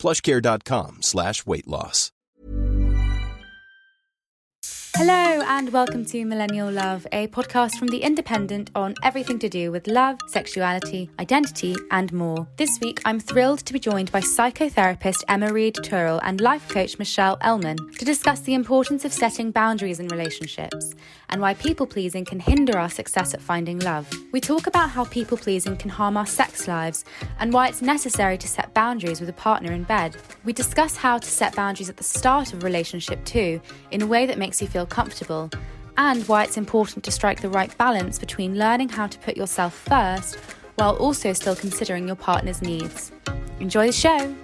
plushcare.com slash weight loss. Hello, and welcome to Millennial Love, a podcast from The Independent on everything to do with love, sexuality, identity, and more. This week, I'm thrilled to be joined by psychotherapist Emma Reed Turrell and life coach Michelle Elman to discuss the importance of setting boundaries in relationships and why people pleasing can hinder our success at finding love. We talk about how people pleasing can harm our sex lives and why it's necessary to set boundaries with a partner in bed. We discuss how to set boundaries at the start of a relationship too, in a way that makes you feel comfortable, and why it's important to strike the right balance between learning how to put yourself first while also still considering your partner's needs. Enjoy the show!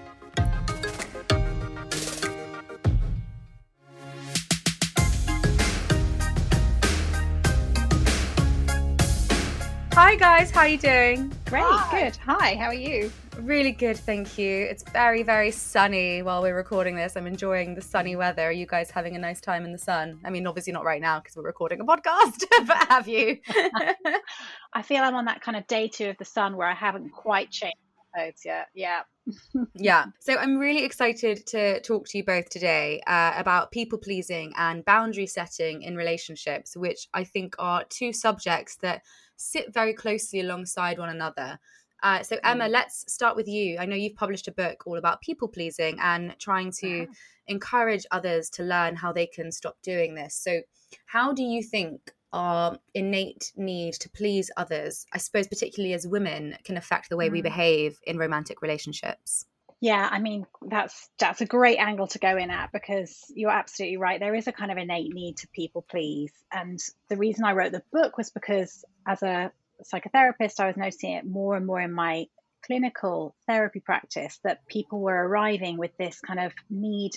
Hi guys, how are you doing? Great, Hi. good. Hi, how are you? Really good, thank you. It's very, very sunny while we're recording this. I'm enjoying the sunny weather. Are you guys having a nice time in the sun? I mean, obviously not right now because we're recording a podcast, but have you? I feel I'm on that kind of day two of the sun where I haven't quite changed clothes yet. Yeah. yeah. So I'm really excited to talk to you both today uh, about people pleasing and boundary setting in relationships, which I think are two subjects that sit very closely alongside one another. Uh, so, Emma, mm. let's start with you. I know you've published a book all about people pleasing and trying to encourage others to learn how they can stop doing this. So, how do you think our innate need to please others, I suppose, particularly as women, can affect the way mm. we behave in romantic relationships? Yeah, I mean that's that's a great angle to go in at because you're absolutely right. There is a kind of innate need to people please, and the reason I wrote the book was because as a psychotherapist, I was noticing it more and more in my clinical therapy practice that people were arriving with this kind of need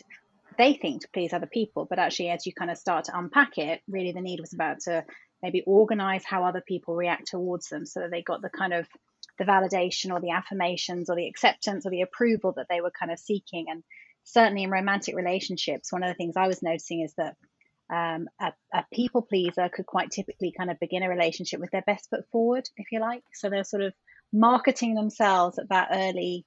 they think to please other people, but actually, as you kind of start to unpack it, really the need was about to maybe organize how other people react towards them so that they got the kind of the validation or the affirmations or the acceptance or the approval that they were kind of seeking. And certainly in romantic relationships, one of the things I was noticing is that um, a, a, people pleaser could quite typically kind of begin a relationship with their best foot forward, if you like. So they're sort of marketing themselves at that early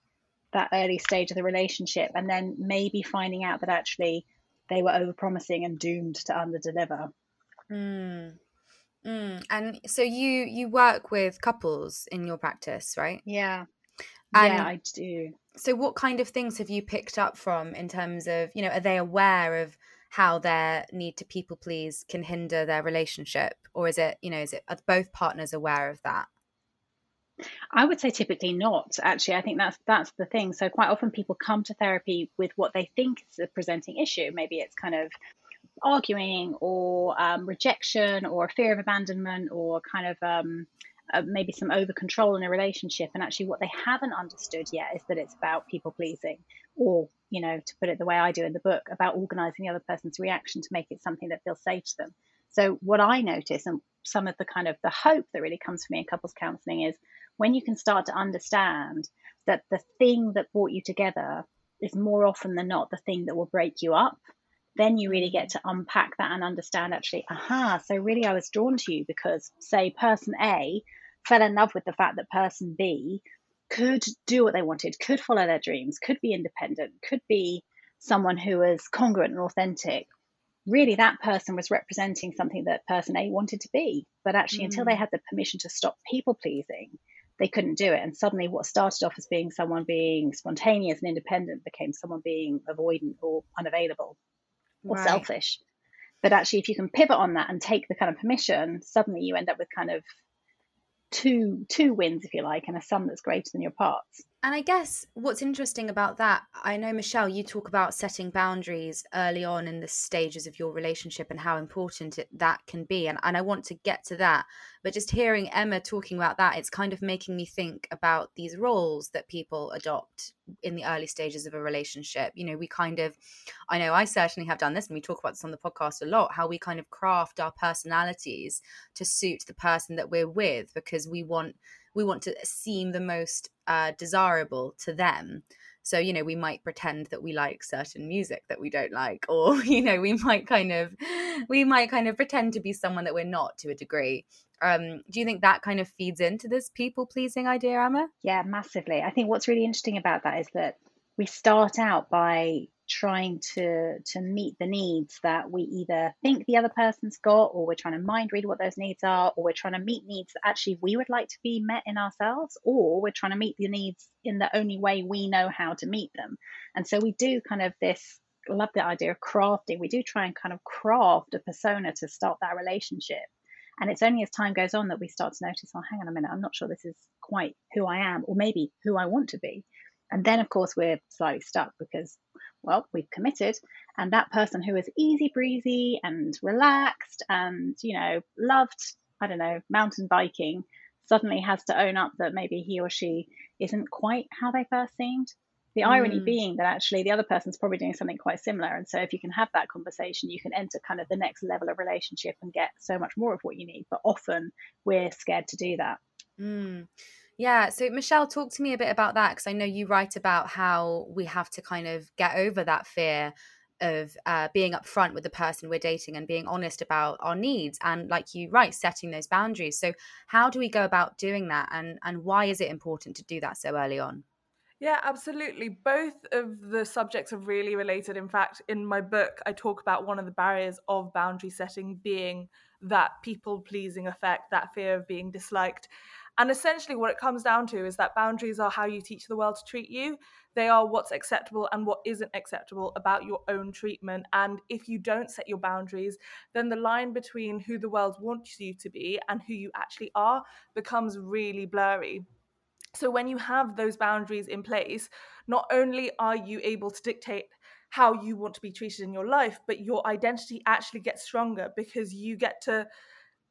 that early stage of the relationship, and then maybe finding out that actually they were overpromising and doomed to underdeliver. Mm. Mm, and so you you work with couples in your practice, right? Yeah. And yeah, I do. So what kind of things have you picked up from in terms of, you know, are they aware of how their need to people please can hinder their relationship or is it, you know, is it are both partners aware of that? I would say typically not. Actually, I think that's that's the thing. So quite often people come to therapy with what they think is a presenting issue. Maybe it's kind of arguing or um, rejection or fear of abandonment or kind of um, uh, maybe some over control in a relationship. And actually, what they haven't understood yet is that it's about people pleasing, or, you know, to put it the way I do in the book, about organizing the other person's reaction to make it something that feels safe to them. So, what I notice and some of the kind of the hope that really comes for me in couples counseling is when you can start to understand that the thing that brought you together is more often than not the thing that will break you up then you really get to unpack that and understand actually, aha, so really I was drawn to you because, say, person A fell in love with the fact that person B could do what they wanted, could follow their dreams, could be independent, could be someone who was congruent and authentic. Really, that person was representing something that person A wanted to be. But actually, mm. until they mm. had the permission to stop people pleasing, they couldn't do it. And suddenly, what started off as being someone being spontaneous and independent became someone being avoidant or unavailable or right. selfish. But actually, if you can pivot on that and take the kind of permission, suddenly you end up with kind of two two wins, if you like, and a sum that's greater than your parts. And I guess what's interesting about that, I know, Michelle, you talk about setting boundaries early on in the stages of your relationship and how important it, that can be. And, and I want to get to that. But just hearing Emma talking about that, it's kind of making me think about these roles that people adopt in the early stages of a relationship. You know, we kind of, I know I certainly have done this, and we talk about this on the podcast a lot, how we kind of craft our personalities to suit the person that we're with because we want we want to seem the most uh, desirable to them. So you know we might pretend that we like certain music that we don't like or you know we might kind of we might kind of pretend to be someone that we're not to a degree. Um, do you think that kind of feeds into this people pleasing idea emma yeah massively. I think what's really interesting about that is that we start out by trying to to meet the needs that we either think the other person's got or we're trying to mind read what those needs are or we're trying to meet needs that actually we would like to be met in ourselves or we're trying to meet the needs in the only way we know how to meet them. And so we do kind of this love the idea of crafting. We do try and kind of craft a persona to start that relationship. And it's only as time goes on that we start to notice oh hang on a minute i'm not sure this is quite who i am or maybe who i want to be and then, of course, we're slightly stuck because, well, we've committed. And that person who is easy breezy and relaxed and, you know, loved, I don't know, mountain biking suddenly has to own up that maybe he or she isn't quite how they first seemed. The irony mm. being that actually the other person's probably doing something quite similar. And so if you can have that conversation, you can enter kind of the next level of relationship and get so much more of what you need. But often we're scared to do that. Mm. Yeah. So, Michelle, talk to me a bit about that because I know you write about how we have to kind of get over that fear of uh, being upfront with the person we're dating and being honest about our needs and, like you write, setting those boundaries. So, how do we go about doing that, and and why is it important to do that so early on? Yeah, absolutely. Both of the subjects are really related. In fact, in my book, I talk about one of the barriers of boundary setting being that people pleasing effect, that fear of being disliked. And essentially, what it comes down to is that boundaries are how you teach the world to treat you. They are what's acceptable and what isn't acceptable about your own treatment. And if you don't set your boundaries, then the line between who the world wants you to be and who you actually are becomes really blurry. So, when you have those boundaries in place, not only are you able to dictate how you want to be treated in your life, but your identity actually gets stronger because you get to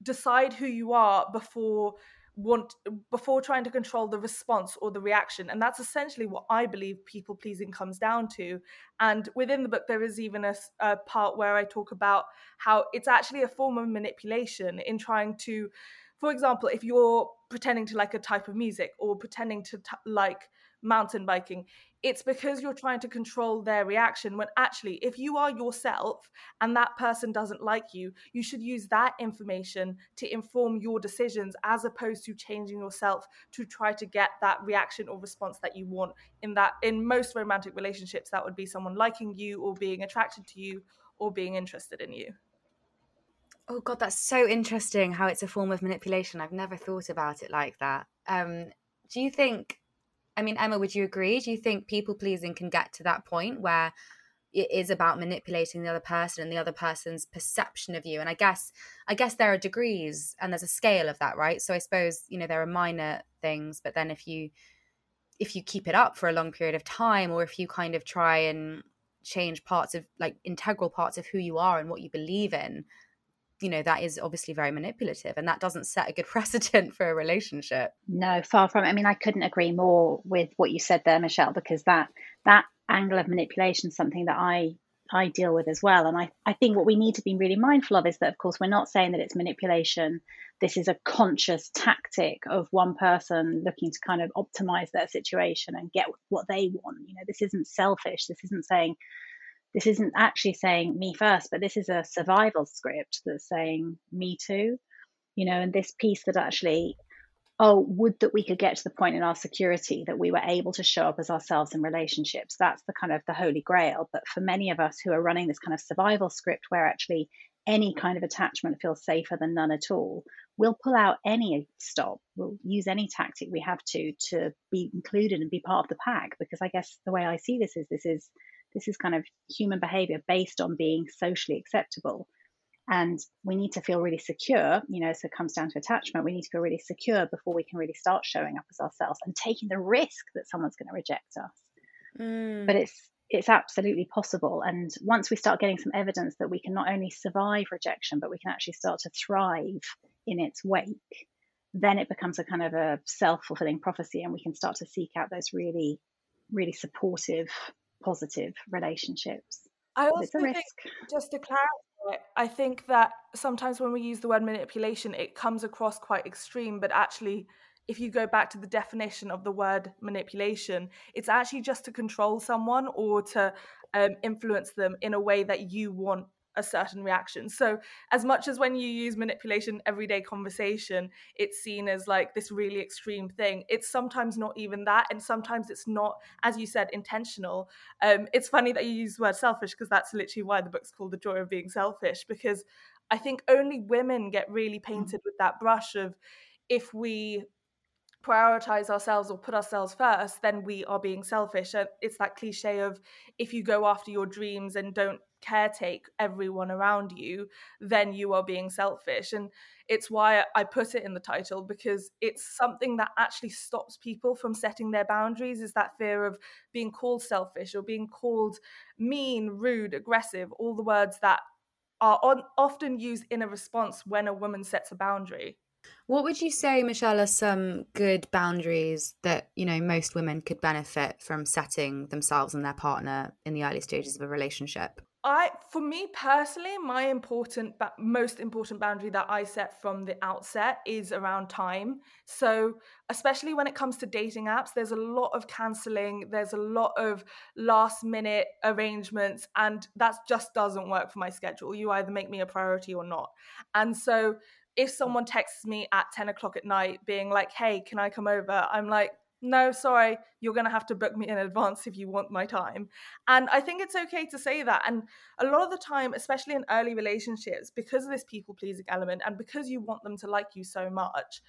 decide who you are before want before trying to control the response or the reaction. And that's essentially what i believe people pleasing comes down to. And within the book there is even a, a, part where i talk about how it's actually a form of manipulation in trying to for example if you're pretending to like a type of music or pretending to t- like mountain biking it's because you're trying to control their reaction when actually if you are yourself and that person doesn't like you you should use that information to inform your decisions as opposed to changing yourself to try to get that reaction or response that you want in that in most romantic relationships that would be someone liking you or being attracted to you or being interested in you Oh god, that's so interesting how it's a form of manipulation. I've never thought about it like that. Um, do you think I mean, Emma, would you agree? Do you think people pleasing can get to that point where it is about manipulating the other person and the other person's perception of you? And I guess, I guess there are degrees and there's a scale of that, right? So I suppose you know there are minor things, but then if you if you keep it up for a long period of time, or if you kind of try and change parts of like integral parts of who you are and what you believe in you know that is obviously very manipulative and that doesn't set a good precedent for a relationship. No far from it. I mean i couldn't agree more with what you said there michelle because that that angle of manipulation is something that i i deal with as well. And i i think what we need to be really mindful of is that of course we're not saying that it's manipulation. This is a conscious tactic of one person looking to kind of optimize their situation and get what they want. You know this isn't selfish. This isn't saying this isn't actually saying me first, but this is a survival script that's saying me too. You know, and this piece that actually, oh, would that we could get to the point in our security that we were able to show up as ourselves in relationships. That's the kind of the holy grail. But for many of us who are running this kind of survival script where actually any kind of attachment feels safer than none at all, we'll pull out any stop. We'll use any tactic we have to to be included and be part of the pack. Because I guess the way I see this is this is this is kind of human behavior based on being socially acceptable. and we need to feel really secure you know so it comes down to attachment we need to feel really secure before we can really start showing up as ourselves and taking the risk that someone's going to reject us mm. but it's it's absolutely possible and once we start getting some evidence that we can not only survive rejection but we can actually start to thrive in its wake then it becomes a kind of a self-fulfilling prophecy and we can start to seek out those really really supportive positive relationships. I also think, just to clarify, I think that sometimes when we use the word manipulation, it comes across quite extreme, but actually, if you go back to the definition of the word manipulation, it's actually just to control someone or to um, influence them in a way that you want a certain reaction. So, as much as when you use manipulation everyday conversation, it's seen as like this really extreme thing, it's sometimes not even that. And sometimes it's not, as you said, intentional. Um, it's funny that you use the word selfish because that's literally why the book's called The Joy of Being Selfish, because I think only women get really mm. painted with that brush of if we prioritize ourselves or put ourselves first, then we are being selfish. And it's that cliche of if you go after your dreams and don't caretake everyone around you, then you are being selfish. And it's why I put it in the title because it's something that actually stops people from setting their boundaries is that fear of being called selfish or being called mean, rude, aggressive, all the words that are on, often used in a response when a woman sets a boundary. What would you say, Michelle, are some good boundaries that, you know, most women could benefit from setting themselves and their partner in the early stages of a relationship? I, for me personally, my important, most important boundary that I set from the outset is around time. So, especially when it comes to dating apps, there's a lot of canceling, there's a lot of last minute arrangements, and that just doesn't work for my schedule. You either make me a priority or not. And so, if someone texts me at 10 o'clock at night being like, hey, can I come over? I'm like, no, sorry, you're going to have to book me in advance if you want my time. And I think it's okay to say that. And a lot of the time, especially in early relationships, because of this people pleasing element and because you want them to like you so much,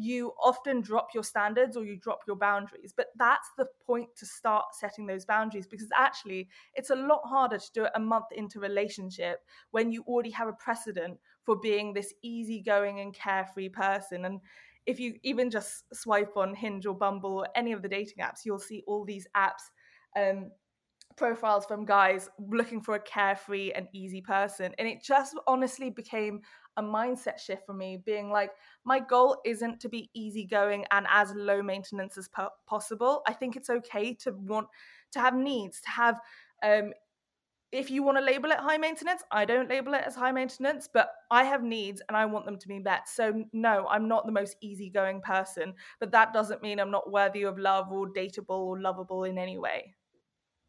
you often drop your standards or you drop your boundaries. But that's the point to start setting those boundaries because actually it's a lot harder to do it a month into relationship when you already have a precedent for being this easygoing and carefree person. And if you even just swipe on Hinge or Bumble or any of the dating apps, you'll see all these apps um, profiles from guys looking for a carefree and easy person. And it just honestly became a mindset shift for me, being like, my goal isn't to be easygoing and as low maintenance as po- possible. I think it's okay to want to have needs, to have um, if you want to label it high maintenance, I don't label it as high maintenance, but I have needs and I want them to be met. So, no, I'm not the most easygoing person, but that doesn't mean I'm not worthy of love or dateable or lovable in any way.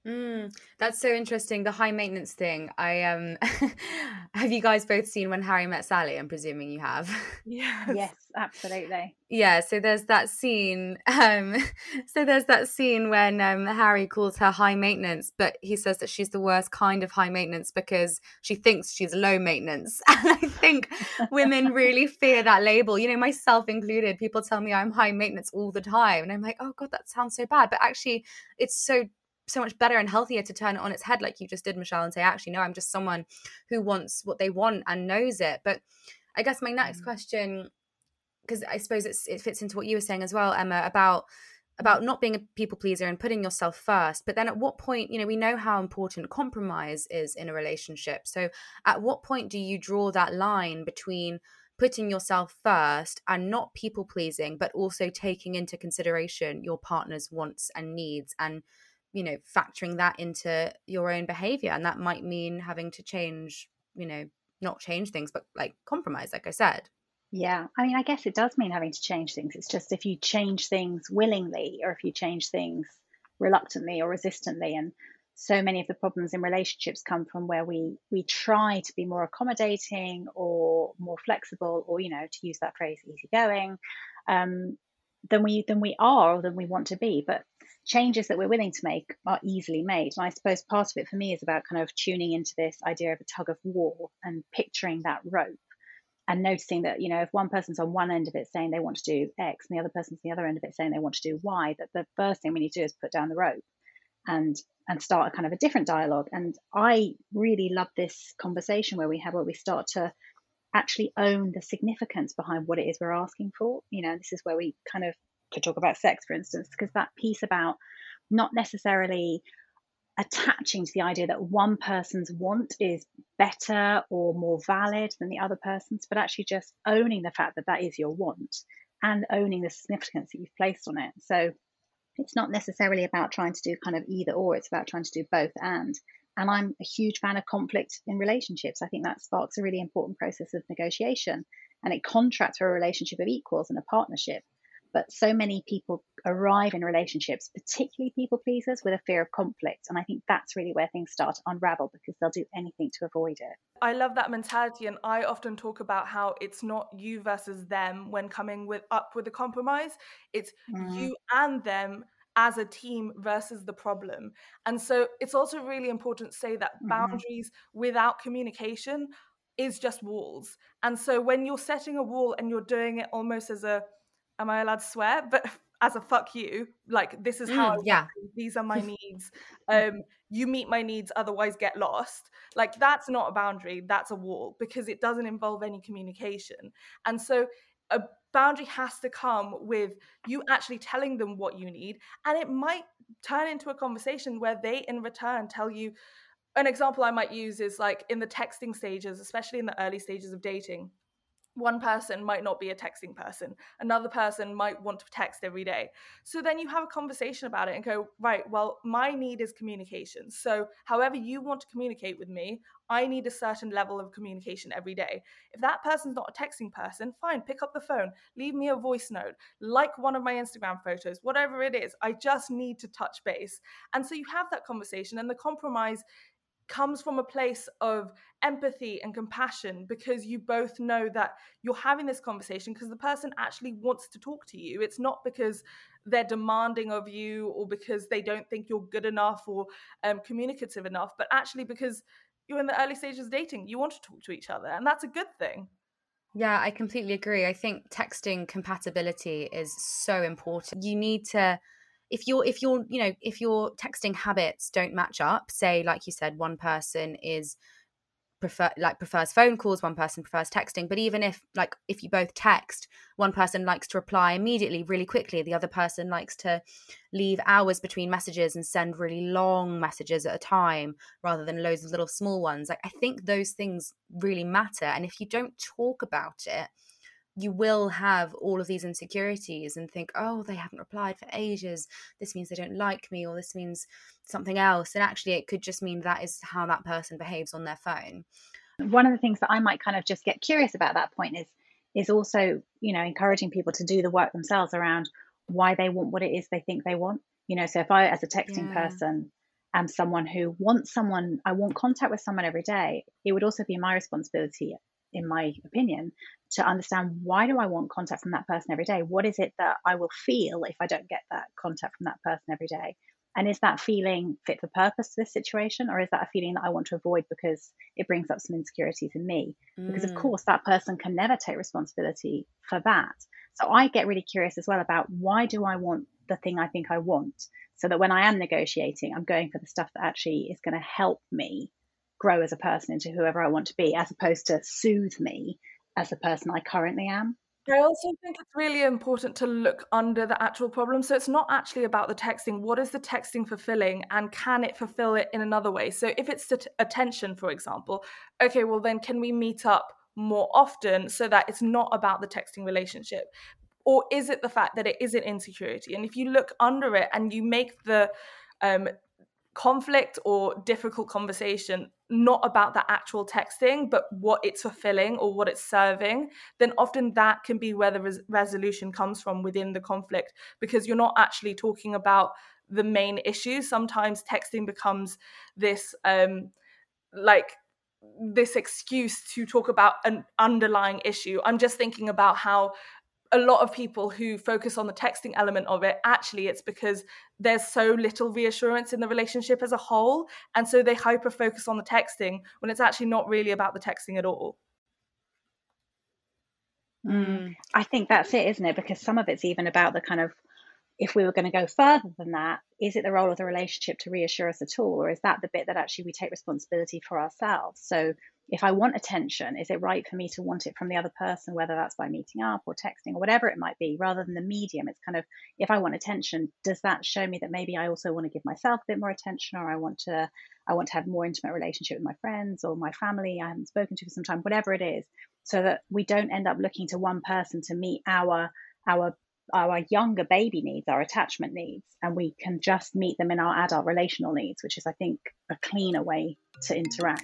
Mm, that's so interesting. The high maintenance thing. I um have you guys both seen when Harry met Sally? I'm presuming you have. Yes. Yes, absolutely. Yeah, so there's that scene. Um so there's that scene when um Harry calls her high maintenance, but he says that she's the worst kind of high maintenance because she thinks she's low maintenance. And I think women really fear that label. You know, myself included. People tell me I'm high maintenance all the time. And I'm like, oh God, that sounds so bad. But actually it's so so much better and healthier to turn it on its head like you just did michelle and say actually no i'm just someone who wants what they want and knows it. But i guess my next mm. question because i suppose it's, it fits into what you were saying as well emma about about not being a people pleaser and putting yourself first. But then at what point you know we know how important compromise is in a relationship. So at what point do you draw that line between putting yourself first and not people pleasing but also taking into consideration your partner's wants and needs and you know factoring that into your own behavior and that might mean having to change you know not change things but like compromise like i said. Yeah i mean i guess it does mean having to change things. It's just if you change things willingly or if you change things reluctantly or resistantly and so many of the problems in relationships come from where we we try to be more accommodating or more flexible or you know to use that phrase easygoing um, than we than we are or than we want to be. But changes that we're willing to make are easily made. And I suppose part of it for me is about kind of tuning into this idea of a tug of war and picturing that rope and noticing that, you know, if one person's on one end of it saying they want to do X and the other person's on the other end of it saying they want to do Y, that the first thing we need to do is put down the rope and and start a kind of a different dialogue. And I really love this conversation where we have where we start to actually own the significance behind what it is we're asking for. You know, this is where we kind of could talk about sex, for instance, because that piece about not necessarily attaching to the idea that one person's want is better or more valid than the other person's, but actually just owning the fact that that is your want and owning the significance that you've placed on it. So it's not necessarily about trying to do kind of either or, it's about trying to do both and. And I'm a huge fan of conflict in relationships. I think that sparks a really important process of negotiation and it contracts for a relationship of equals and a partnership. But so many people arrive in relationships, particularly people pleasers, with a fear of conflict. And I think that's really where things start to unravel because they'll do anything to avoid it. I love that mentality. And I often talk about how it's not you versus them when coming with up with a compromise. It's mm. you and them as a team versus the problem. And so it's also really important to say that mm-hmm. boundaries without communication is just walls. And so when you're setting a wall and you're doing it almost as a am I allowed to swear? But as a fuck you, like this is how mm, yeah. these are my needs. Um, you meet my needs, otherwise get lost. Like that's not a boundary, that's a wall because it doesn't involve any communication. And so a boundary has to come with you actually telling them what you need. And it might turn into a conversation where they in return tell you an example I might use is like in the texting stages, especially in the early stages of dating one person might not be a texting person another person might want to text every day. So then you have a conversation about it and go right well my need is communication. So however you want to communicate with me i need a certain level of communication every day. If that person's not a texting person fine pick up the phone leave me a voice note like one of my instagram photos whatever it is i just need to touch base. And so you have that conversation and the compromise comes from a place of empathy and compassion because you both know that you're having this conversation because the person actually wants to talk to you. It's not because they're demanding of you or because they don't think you're good enough or um, communicative enough, but actually because you're in the early stages of dating. You want to talk to each other, and that's a good thing. Yeah, I completely agree. I think texting compatibility is so important. You need to if you're if you're you know if your texting habits don't match up say like you said one person is prefer like prefers phone calls one person prefers texting but even if like if you both text one person likes to reply immediately really quickly the other person likes to leave hours between messages and send really long messages at a time rather than loads of little small ones like i think those things really matter and if you don't talk about it you will have all of these insecurities and think, oh, they haven't replied for ages. This means they don't like me, or this means something else. And actually, it could just mean that is how that person behaves on their phone. One of the things that I might kind of just get curious about that point is is also, you know, encouraging people to do the work themselves around why they want what it is they think they want. You know, so if I, as a texting yeah. person, am someone who wants someone, I want contact with someone every day, it would also be my responsibility in my opinion, to understand why do I want contact from that person every day? What is it that I will feel if I don't get that contact from that person every day? And is that feeling fit for purpose to this situation, or is that a feeling that I want to avoid because it brings up some insecurities in me? Mm. Because, of mm. course, that person can never take responsibility for that. So I get really curious as well about why do I want the thing I think I want? So that when I am negotiating, I'm going for the stuff that actually is going to help me grow as a person into whoever I want to be, as opposed to soothe me as the person I currently am. I also think it's really important to look under the actual problem. So it's not actually about the texting. What is the texting fulfilling and can it fulfill it in another way? So if it's attention, for example, okay, well, then can we meet up more often so that it's not about the texting relationship? Or is it the fact that it is an insecurity? And if you look under it and you make the um, conflict or difficult conversation not about the actual texting but what it's fulfilling or what it's serving then often that can be where the res- resolution comes from within the conflict because you're not actually talking about the main issue. Sometimes texting becomes this um like this excuse to talk about an underlying issue. I'm just thinking about how a lot of people who focus on the texting element of it actually it's because there's so little reassurance in the relationship as a whole and so they hyper focus on the texting when it's actually not really about the texting at all mm. i think that's it isn't it because some of it's even about the kind of if we were going to go further than that, is it the role of the relationship to reassure us at all? Or is that the bit that actually we take responsibility for ourselves? So if I want attention, is it right for me to want it from the other person, whether that's by meeting up or texting or whatever it might be, rather than the medium? It's kind of if I want attention, does that show me that maybe I also want to give myself a bit more attention, or I want to I want to have more intimate relationship with my friends or my family I haven't spoken to for some time, whatever it is, so that we don't end up looking to one person to meet our our our younger baby needs, our attachment needs, and we can just meet them in our adult relational needs, which is, I think, a cleaner way to interact.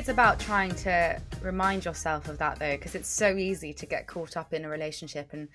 It's about trying to remind yourself of that though, because it's so easy to get caught up in a relationship and,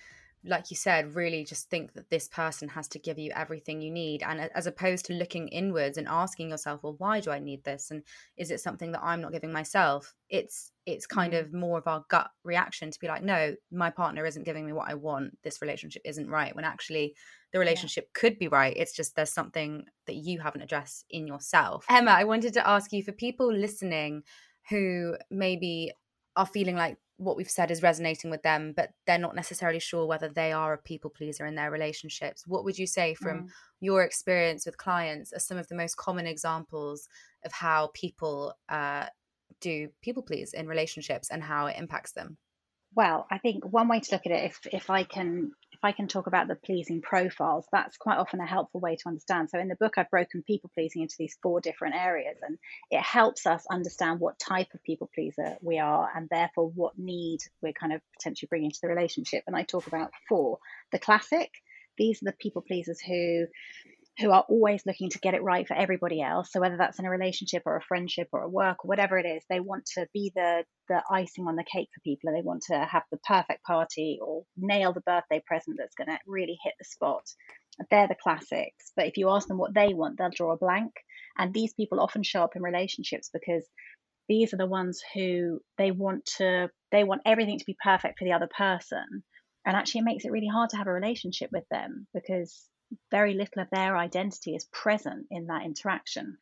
like you said, really just think that this person has to give you everything you need. And as opposed to looking inwards and asking yourself, well, why do I need this? And is it something that I'm not giving myself? It's it's kind mm. of more of our gut reaction to be like, no, my partner isn't giving me what I want. This relationship isn't right. When actually the relationship yeah. could be right. It's just there's something that you haven't addressed in yourself. Emma, I wanted to ask you for people listening who maybe are feeling like what we've said is resonating with them, but they're not necessarily sure whether they are a people pleaser in their relationships. What would you say from mm. your experience with clients are some of the most common examples of how people uh, do people please in relationships and how it impacts them? Well, I think one way to look at it, if if I can I can talk about the pleasing profiles, that's quite often a helpful way to understand. So in the book, I've broken people pleasing into these four different areas, and it helps us understand what type of people pleaser we are, and therefore what need we're kind of potentially bringing to the relationship. And I talk about four. The classic, these are the people pleasers who who are always looking to get it right for everybody else. So whether that's in a relationship or a friendship or a work or whatever it is, they want to be the the icing on the cake for people and they want to have the perfect party or nail the birthday present that's going to really hit the spot. They're the classics. But if you ask them what they want, they'll draw a blank. And these people often show up in relationships because these are the ones who they want to they want everything to be perfect for the other person. And actually it makes it really hard to have a relationship with them because very little of their identity is present in that interaction.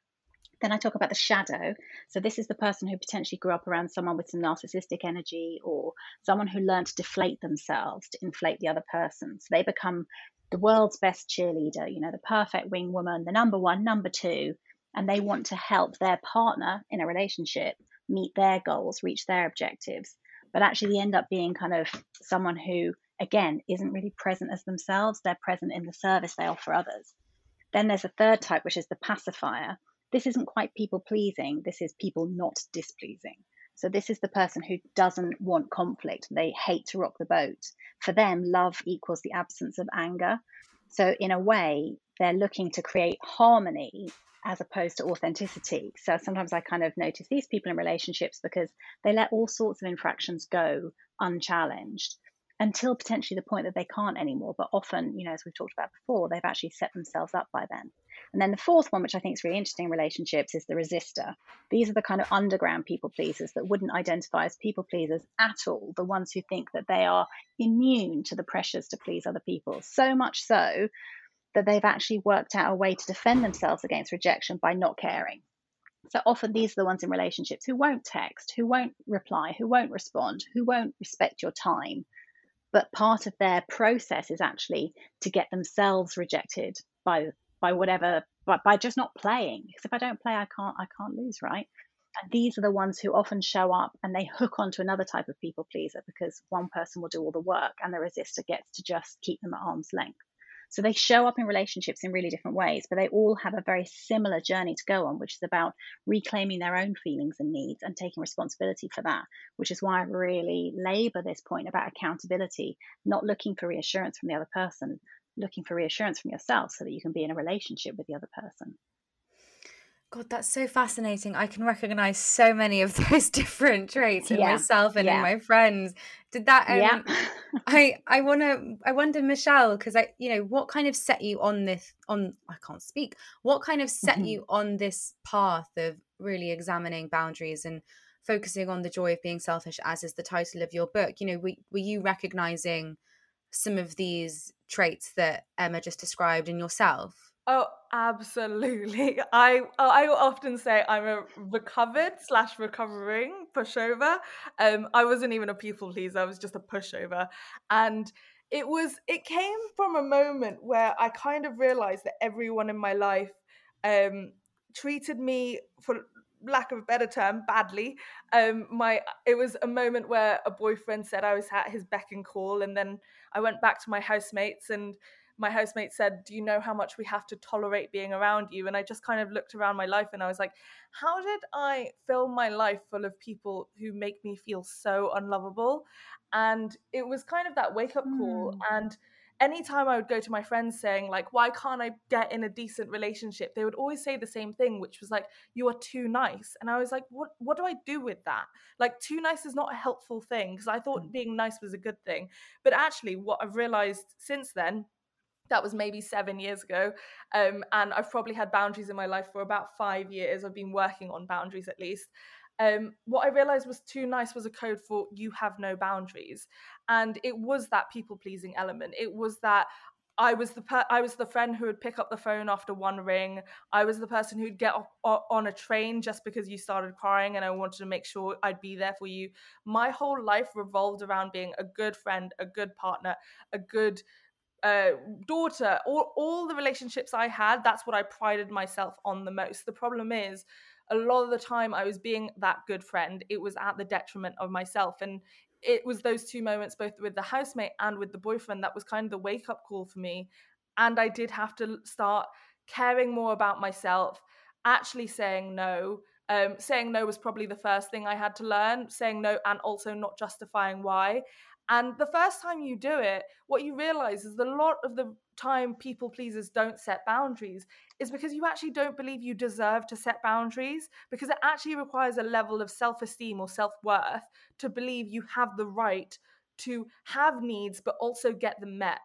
Then I talk about the shadow. So, this is the person who potentially grew up around someone with some narcissistic energy or someone who learned to deflate themselves to inflate the other person. So, they become the world's best cheerleader, you know, the perfect wing woman, the number one, number two, and they want to help their partner in a relationship meet their goals, reach their objectives. But actually, they end up being kind of someone who again, isn't really present as themselves. They're present in the service they offer others. Then there's a third type, which is the pacifier. This isn't quite people pleasing, this is people not displeasing. So, this is the person who doesn't want conflict. They hate to rock the boat. For them, love equals the absence of anger. So, in a way, they're looking to create harmony as opposed to authenticity. So, sometimes I kind of notice these people in relationships because they let all sorts of infractions go unchallenged until potentially the point that they can't anymore. But often, you know, as we've talked about before, they've actually set themselves up by then. And then the fourth one, which I think is really interesting in relationships, is the resistor. These are the kind of underground people pleasers that wouldn't identify as people pleasers at all, the ones who think that they are immune to the pressures to please other people. So much so that they've actually worked out a way to defend themselves against rejection by not caring. So often these are the ones in relationships who won't text, who won't reply, who won't respond, who won't respect your time, but part of their process is actually to get themselves rejected by by whatever by, by just not playing because if i don't play i can't i can't lose right And these are the ones who often show up and they hook onto another type of people pleaser because one person will do all the work and the resistor gets to just keep them at arm's length. So they show up in relationships in really different ways, but they all have a very similar journey to go on, which is about reclaiming their own feelings and needs and taking responsibility for that, which is why I really labor this point about accountability, not looking for reassurance from the other person, looking for reassurance from yourself so that you can be in a relationship with the other person. God, that's so fascinating. I can recognize so many of those different traits in Yeah, myself and yeah. in my friends. Did that um, yeah. I I want to I wonder Michelle because I you know what kind of set you on this on I can't speak. What kind of set Mhm. you on this path of really examining boundaries and focusing on the joy of being selfish as is the title of your book. You know, were, were you recognizing some of these traits that Emma just described in yourself? Oh, absolutely. I I often say I'm a recovered slash recovering pushover. Um, I wasn't even a people pleaser. I was just a pushover, and it was it came from a moment where I kind of realized that everyone in my life um treated me for lack of a better term badly um my it was a moment where a boyfriend said i was at his beck and call and then i went back to my housemates and my housemate said, Do you know how much we have to tolerate being around you? And I just kind of looked around my life and I was like, How did I fill my life full of people who make me feel so unlovable? And it was kind of that wake up call. Mm. And anytime I would go to my friends saying, like, why can't I get in a decent relationship? They would always say the same thing, which was like, you are too nice. And I was like, what what do I do with that? Like too nice is not a helpful thing because I thought mm. being nice was a good thing. But actually what I've realized since then that was maybe seven years ago. Um, and I've probably had boundaries in my life for about five years. I've been working on boundaries at least. Um, what I realized was too nice was a code for you have no boundaries. And it was that people pleasing element. It was that I was the per- I was the friend who would pick up the phone after one ring. I was the person who'd get off, on a train just because you started crying, and I wanted to make sure I'd be there for you. My whole life revolved around being a good friend, a good partner, a good uh, daughter, all, all the relationships I had, that's what I prided myself on the most. The problem is, a lot of the time I was being that good friend, it was at the detriment of myself. And it was those two moments, both with the housemate and with the boyfriend, that was kind of the wake up call for me. And I did have to start caring more about myself, actually saying no. Um, saying no was probably the first thing I had to learn, saying no and also not justifying why. And the first time you do it, what you realize is a lot of the time people pleasers don't set boundaries is because you actually don't believe you deserve to set boundaries because it actually requires a level of self-esteem or self-worth to believe you have the right to have needs but also get them met.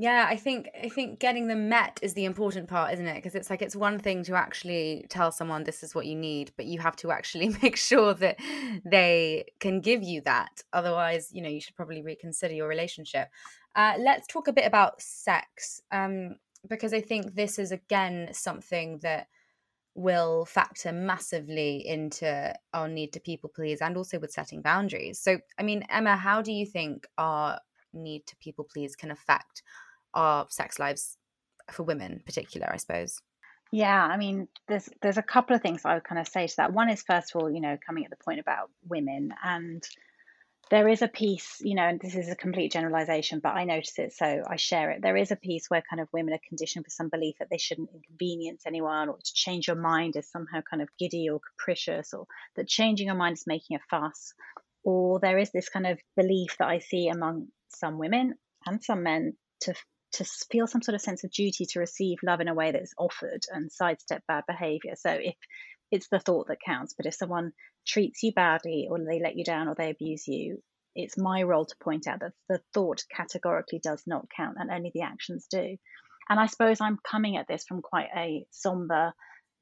Yeah, I think I think getting them met is the important part, isn't it? Because it's like it's one thing to actually tell someone this is what you need, but you have to actually make sure that they can give you that. Otherwise, you know, you should probably reconsider your relationship. Uh, let's talk a bit about sex, um, because I think this is again something that will factor massively into our need to people please and also with setting boundaries. So, I mean, Emma, how do you think our need to people please can affect our sex lives for women in particular, I suppose? Yeah, I mean, there's there's a couple of things I would kind of say to that. One is first of all, you know, coming at the point about women, and there is a piece, you know, and this is a complete generalization, but I notice it, so I share it. There is a piece where kind of women are conditioned for some belief that they shouldn't inconvenience anyone, or to change your mind is somehow kind of giddy or capricious, or that changing your mind is making a fuss, or there is this kind of belief that I see among some women and some men to to feel some sort of sense of duty to receive love in a way that is offered and sidestep bad behavior. So if it's the thought that counts, but if someone treats you badly or they let you down or they abuse you, it's my role to point out that the thought categorically does not count and only the actions do. And I suppose I'm coming at this from quite a somber,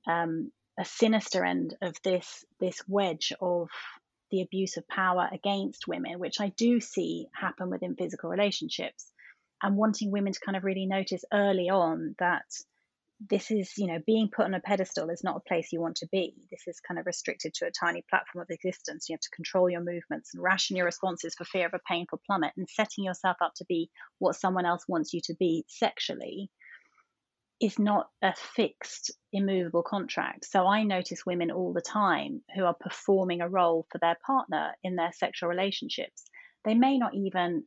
um, a sinister end of this this wedge of the abuse of power against women, which I do see happen within physical relationships and wanting women to kind of really notice early on that this is, you know, being put on a pedestal is not a place you want to be. This is kind of restricted to a tiny platform of existence. You have to control your movements and ration your responses for fear of a painful plummet and setting yourself up to be what someone else wants you to be sexually is not a fixed, immovable contract. So I notice women all the time who are performing a role for their partner in their sexual relationships. They may not even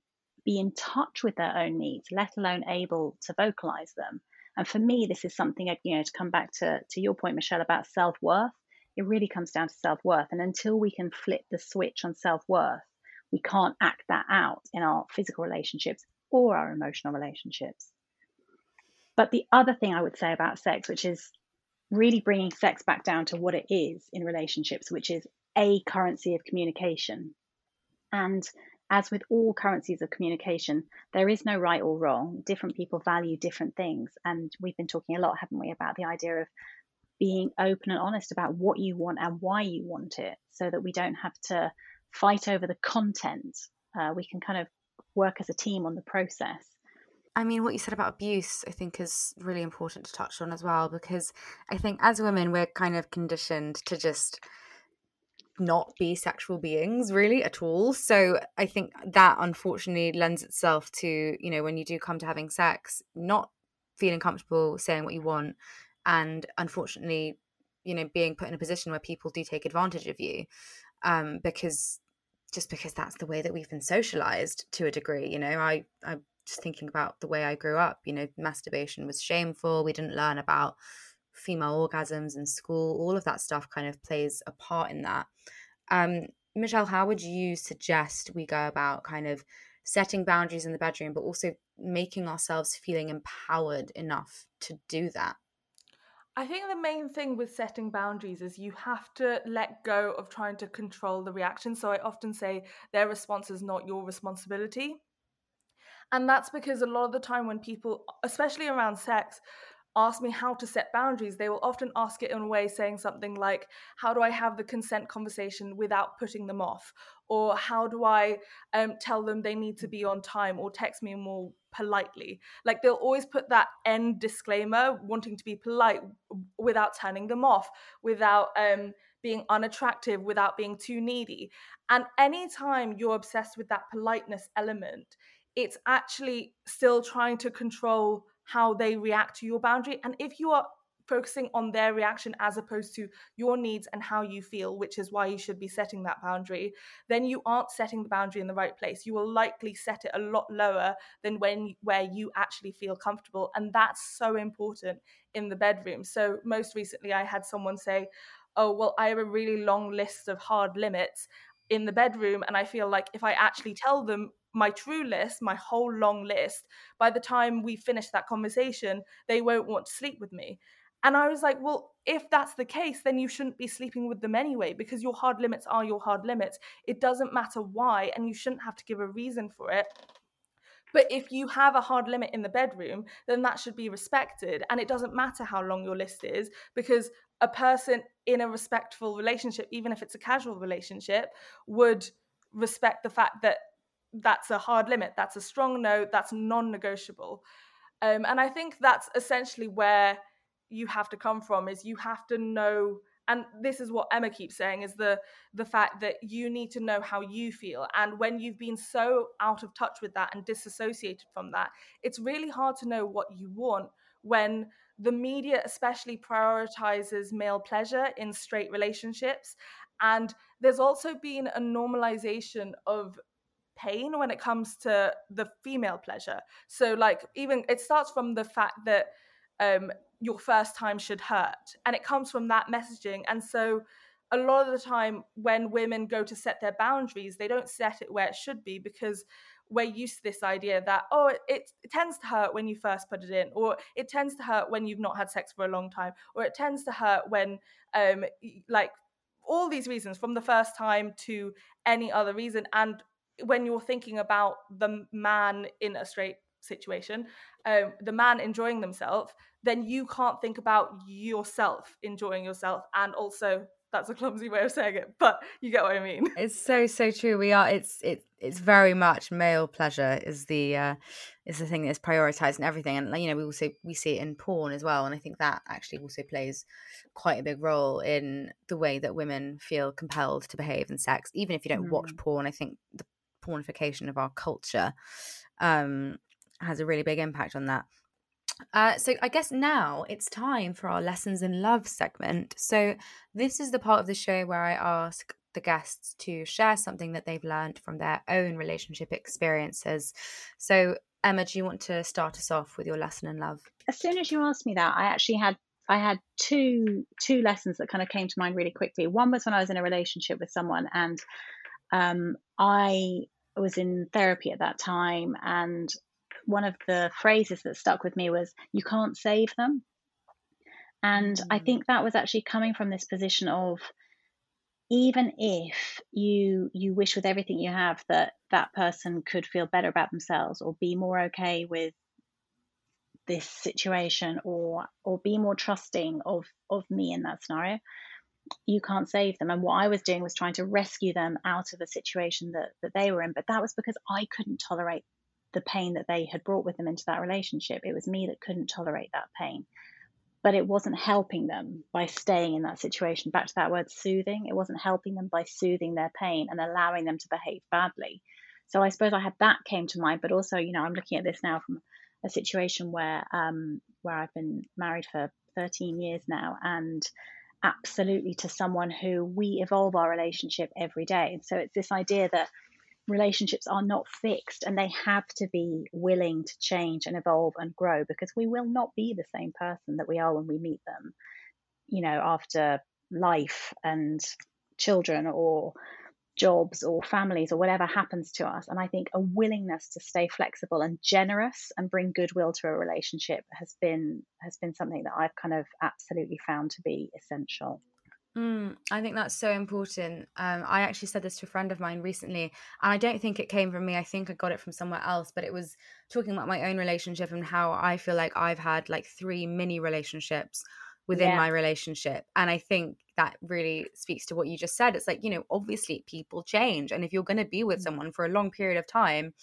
be in touch with their own needs, let alone able to vocalize them. And for me, this is something, you know, to come back to, to your point, Michelle, about self worth, it really comes down to self worth. And until we can flip the switch on self worth, we can't act that out in our physical relationships or our emotional relationships. But the other thing I would say about sex, which is really bringing sex back down to what it is in relationships, which is a currency of communication. And as with all currencies of communication, there is no right or wrong. Different people value different things. And we've been talking a lot, haven't we, about the idea of being open and honest about what you want and why you want it so that we don't have to fight over the content. Uh, we can kind of work as a team on the process. I mean, what you said about abuse, I think, is really important to touch on as well, because I think as women, we're kind of conditioned to just not be sexual beings really at all. So I think that unfortunately lends itself to, you know, when you do come to having sex, not feeling comfortable saying what you want. And unfortunately, you know, being put in a position where people do take advantage of you um, because just because that's the way that we've been socialized to a degree. You know, I, I'm just thinking about the way I grew up, you know, masturbation was shameful. We didn't learn about female orgasms in school. All of that stuff kind of plays a part in that. Um, Michelle, how would you suggest we go about kind of setting boundaries in the bedroom, but also making ourselves feeling empowered enough to do that? I think the main thing with setting boundaries is you have to let go of trying to control the reaction. So I often say their response is not your responsibility. And that's because a lot of the time when people, especially around sex, ask me how to set boundaries, they will often ask it in a way saying something like, How do I have the consent conversation without putting them off? Or how do I um, tell them they need to be on time or text me more politely? Like they'll always put that end disclaimer, wanting to be polite without turning them off, without. Um, being unattractive without being too needy. And anytime you're obsessed with that politeness element, it's actually still trying to control how they react to your boundary. And if you are focusing on their reaction as opposed to your needs and how you feel, which is why you should be setting that boundary, then you aren't setting the boundary in the right place. You will likely set it a lot lower than when where you actually feel comfortable. And that's so important in the bedroom. So most recently I had someone say, Oh, well, I have a really long list of hard limits in the bedroom and i feel like if i actually tell them my true list, my whole long list, by the time we finish that conversation, they won't want to sleep with me. And I was like, well, if that's the case, then you shouldn't be sleeping with them anyway, because your hard limits are your hard limits. It doesn't matter why, and you shouldn't have to give a reason for it. But if you have a hard limit in the bedroom, then that should be respected. And it doesn't matter how long your list is, because a person in a respectful relationship, even if it's a casual relationship, would respect the fact that that's a hard limit that's a strong no that's non-negotiable. Um, and i think that's essentially where you have to come from is you have to know and this is what emma keeps saying is the the fact that you need to know how you feel. And when you've been so out of touch with that and disassociated from that it's really hard to know what you want when the media especially prioritizes male pleasure in straight relationships and there's also been a normalization of pain when it comes to the female pleasure. So, like, even it starts from the fact that um, your first time should hurt, and it comes from that messaging. And so, a lot of the time, when women go to set their boundaries, they don't set it where it should be because we're used to this idea that oh it, it, tends to hurt when you first put it in or it tends to hurt when you've not had sex for a long time or it tends to hurt when um like all these reasons from the first time to any other reason and when you're thinking about the man in a straight situation, um, the man enjoying themselves, then you can't think about yourself enjoying yourself and also that's a clumsy way of saying it, but you get what I mean. It's so so true. We are. It's it. It's very much male pleasure is the uh, is the thing that's prioritized in everything, and you know we also we see it in porn as well, and I think that actually also plays quite a big role in the way that women feel compelled to behave in sex. Even if you don't mm. watch porn, I think the pornification of our culture um, has a really big impact on that. Uh, so I guess now it's time for our lessons in love segment. So this is the part of the show where I ask the guests to share something that they've learned from their own relationship experiences. So Emma, do you want to start us off with your lesson in love? As soon as you asked me that, I actually had I had two two lessons that kind of came to mind really quickly. One was when I was in a relationship with someone, and um, I was in therapy at that time, and one of the phrases that stuck with me was, "You can't save them," and mm. I think that was actually coming from this position of even if you you wish with everything you have that that person could feel better about themselves or be more okay with this situation or or be more trusting of of me in that scenario you can't save them. And what i was doing was trying to rescue them out of a situation that that they were in. But that was because i couldn't tolerate the pain that they had brought with them into that relationship it was me that couldn't tolerate that pain but it wasn't helping them by staying in that situation. Back to that word soothing, it wasn't helping them by soothing their pain and allowing them to behave badly. So I suppose I had that came to mind, but also, you know, I'm looking at this now from a situation where um, where I've been married for 13 years now, and absolutely to someone who we evolve our relationship every day. So it's this idea that relationships are not fixed and they have to be willing to change and evolve and grow because we will not be the same person that we are when we meet them, you know, after life and children or jobs or families or whatever happens to us. And I think a willingness to stay flexible and generous and bring goodwill to a relationship has been has been something that I've kind of absolutely found to be essential. Mm, I think that's so important. Um, I actually said this to a friend of mine recently, and I don't think it came from me. I think I got it from somewhere else, but it was talking about my own relationship and how I feel like I've had like three mini relationships within yeah. my relationship. And I think that really speaks to what you just said. It's like, you know, obviously people change. And if you're going to be with mm. someone for a long period of time,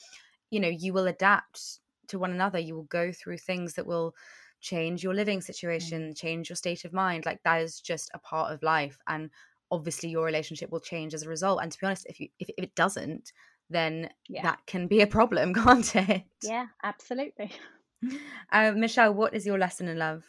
you know, you will adapt to one another. You will go through things that will change your living mm. situation, change your state of mind. Like that is just a part of life. And obviously your relationship will change as a result. And to be honest, if you if, if it doesn't, then yeah. that can be a problem, can't it? Yeah, absolutely. Uh, Michelle, what is your lesson in love?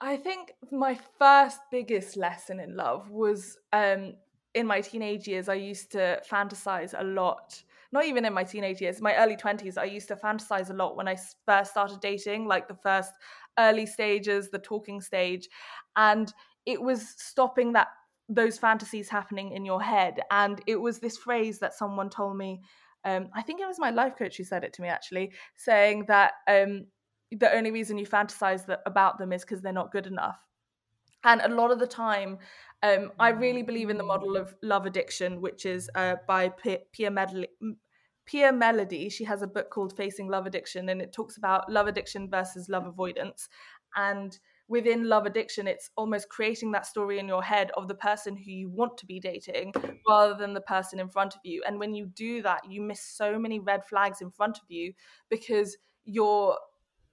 I think my first biggest lesson in love was um, in my teenage years. I used to fantasize a lot not even in my teenage years, my early 20s, I used to fantasize a lot when I first started dating, like the first early stages, the talking stage. And it was stopping that those fantasies happening in your head. And it was this phrase that someone told me. Um, I think it was my life coach who said it to me actually, saying that um, the only reason you fantasize that, about them is because they're not good enough. And a lot of the time, um, I really believe in the model of love addiction, which is uh, by Pia, Medley, Pia Mellody. She has a book called Facing Love Addiction, and it talks about love addiction versus love avoidance. And within love addiction, it's almost creating that story in your head of the person who you want to be dating rather than the person in front of you. And when you do that, you miss so many red flags in front of you because you're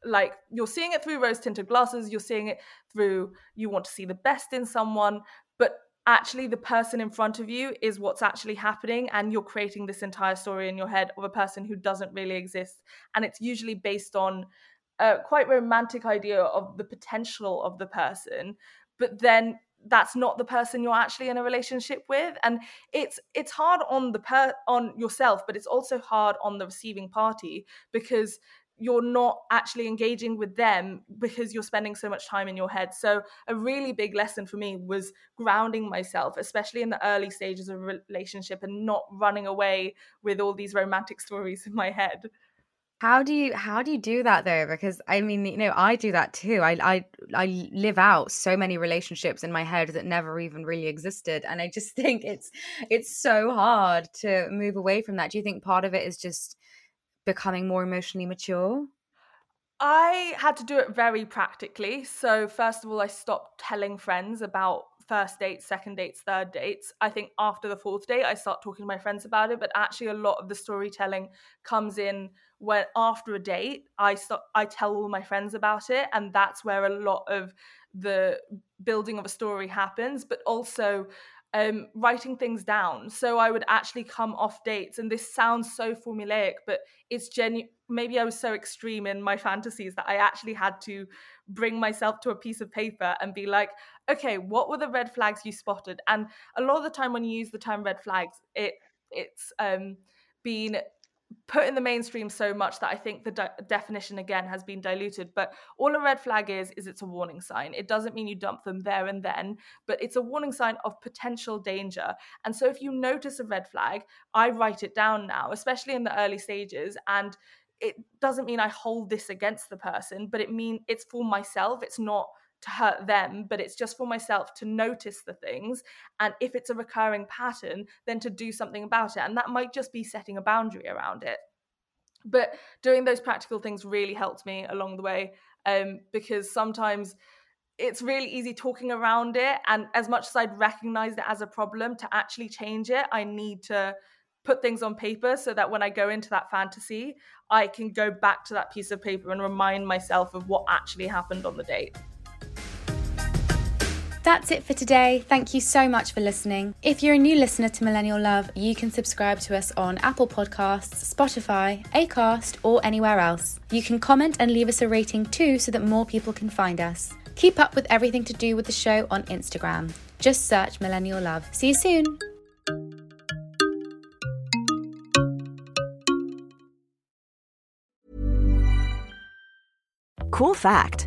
like you're seeing it through rose tinted glasses you're seeing it through you want to see the best in someone but actually the person in front of you is what's actually happening and you're creating this entire story in your head of a person who doesn't really exist and it's usually based on a quite romantic idea of the potential of the person but then that's not the person you're actually in a relationship with and it's it's hard on the per on yourself but it's also hard on the receiving party because you're not actually engaging with them because you're spending so much time in your head. So, a really big lesson for me was grounding myself, especially in the early stages of a relationship and not running away with all these romantic stories in my head. How do you how do you do that though? Because I mean, you know, I do that too. I I I live out so many relationships in my head that never even really existed, and I just think it's it's so hard to move away from that. Do you think part of it is just becoming more emotionally mature? I had to do it very practically. So, first of all, I stopped telling friends about first dates, second dates, third dates. I think after the fourth date, I start talking to my friends about it. But actually, a lot of the storytelling comes in when after a date, I start, I tell all my friends about it, and that's where a lot of the building of a story happens. But also, um, writing things down. So I would actually come off dates, and this sounds so formulaic, but it's genuine. maybe I was so extreme in my fantasies that I actually had to bring myself to a piece of paper and be like, okay, what were the red flags you spotted? And a lot of the time when you use the term red flags, it it's um been put in the mainstream so much that I think the de- definition again has been diluted. But all a red flag is, is it's a warning sign. It doesn't mean you dump them there and then, but it's a warning sign of potential danger. And so if you notice a red flag, I write it down now, especially in the early stages. And it doesn't mean I hold this against the person, but it mean it's for myself. It's not to hurt them, but it's just for myself to notice the things. And if it's a recurring pattern, then to do something about it. And that might just be setting a boundary around it. But doing those practical things really helped me along the way um, because sometimes it's really easy talking around it. And as much as I'd recognize it as a problem, to actually change it, I need to put things on paper so that when I go into that fantasy, I can go back to that piece of paper and remind myself of what actually happened on the date. That's it for today. Thank you so much for listening. If you're a new listener to Millennial Love, you can subscribe to us on Apple Podcasts, Spotify, Acast, or anywhere else. You can comment and leave us a rating too so that more people can find us. Keep up with everything to do with the show on Instagram. Just search Millennial Love. See you soon. Cool fact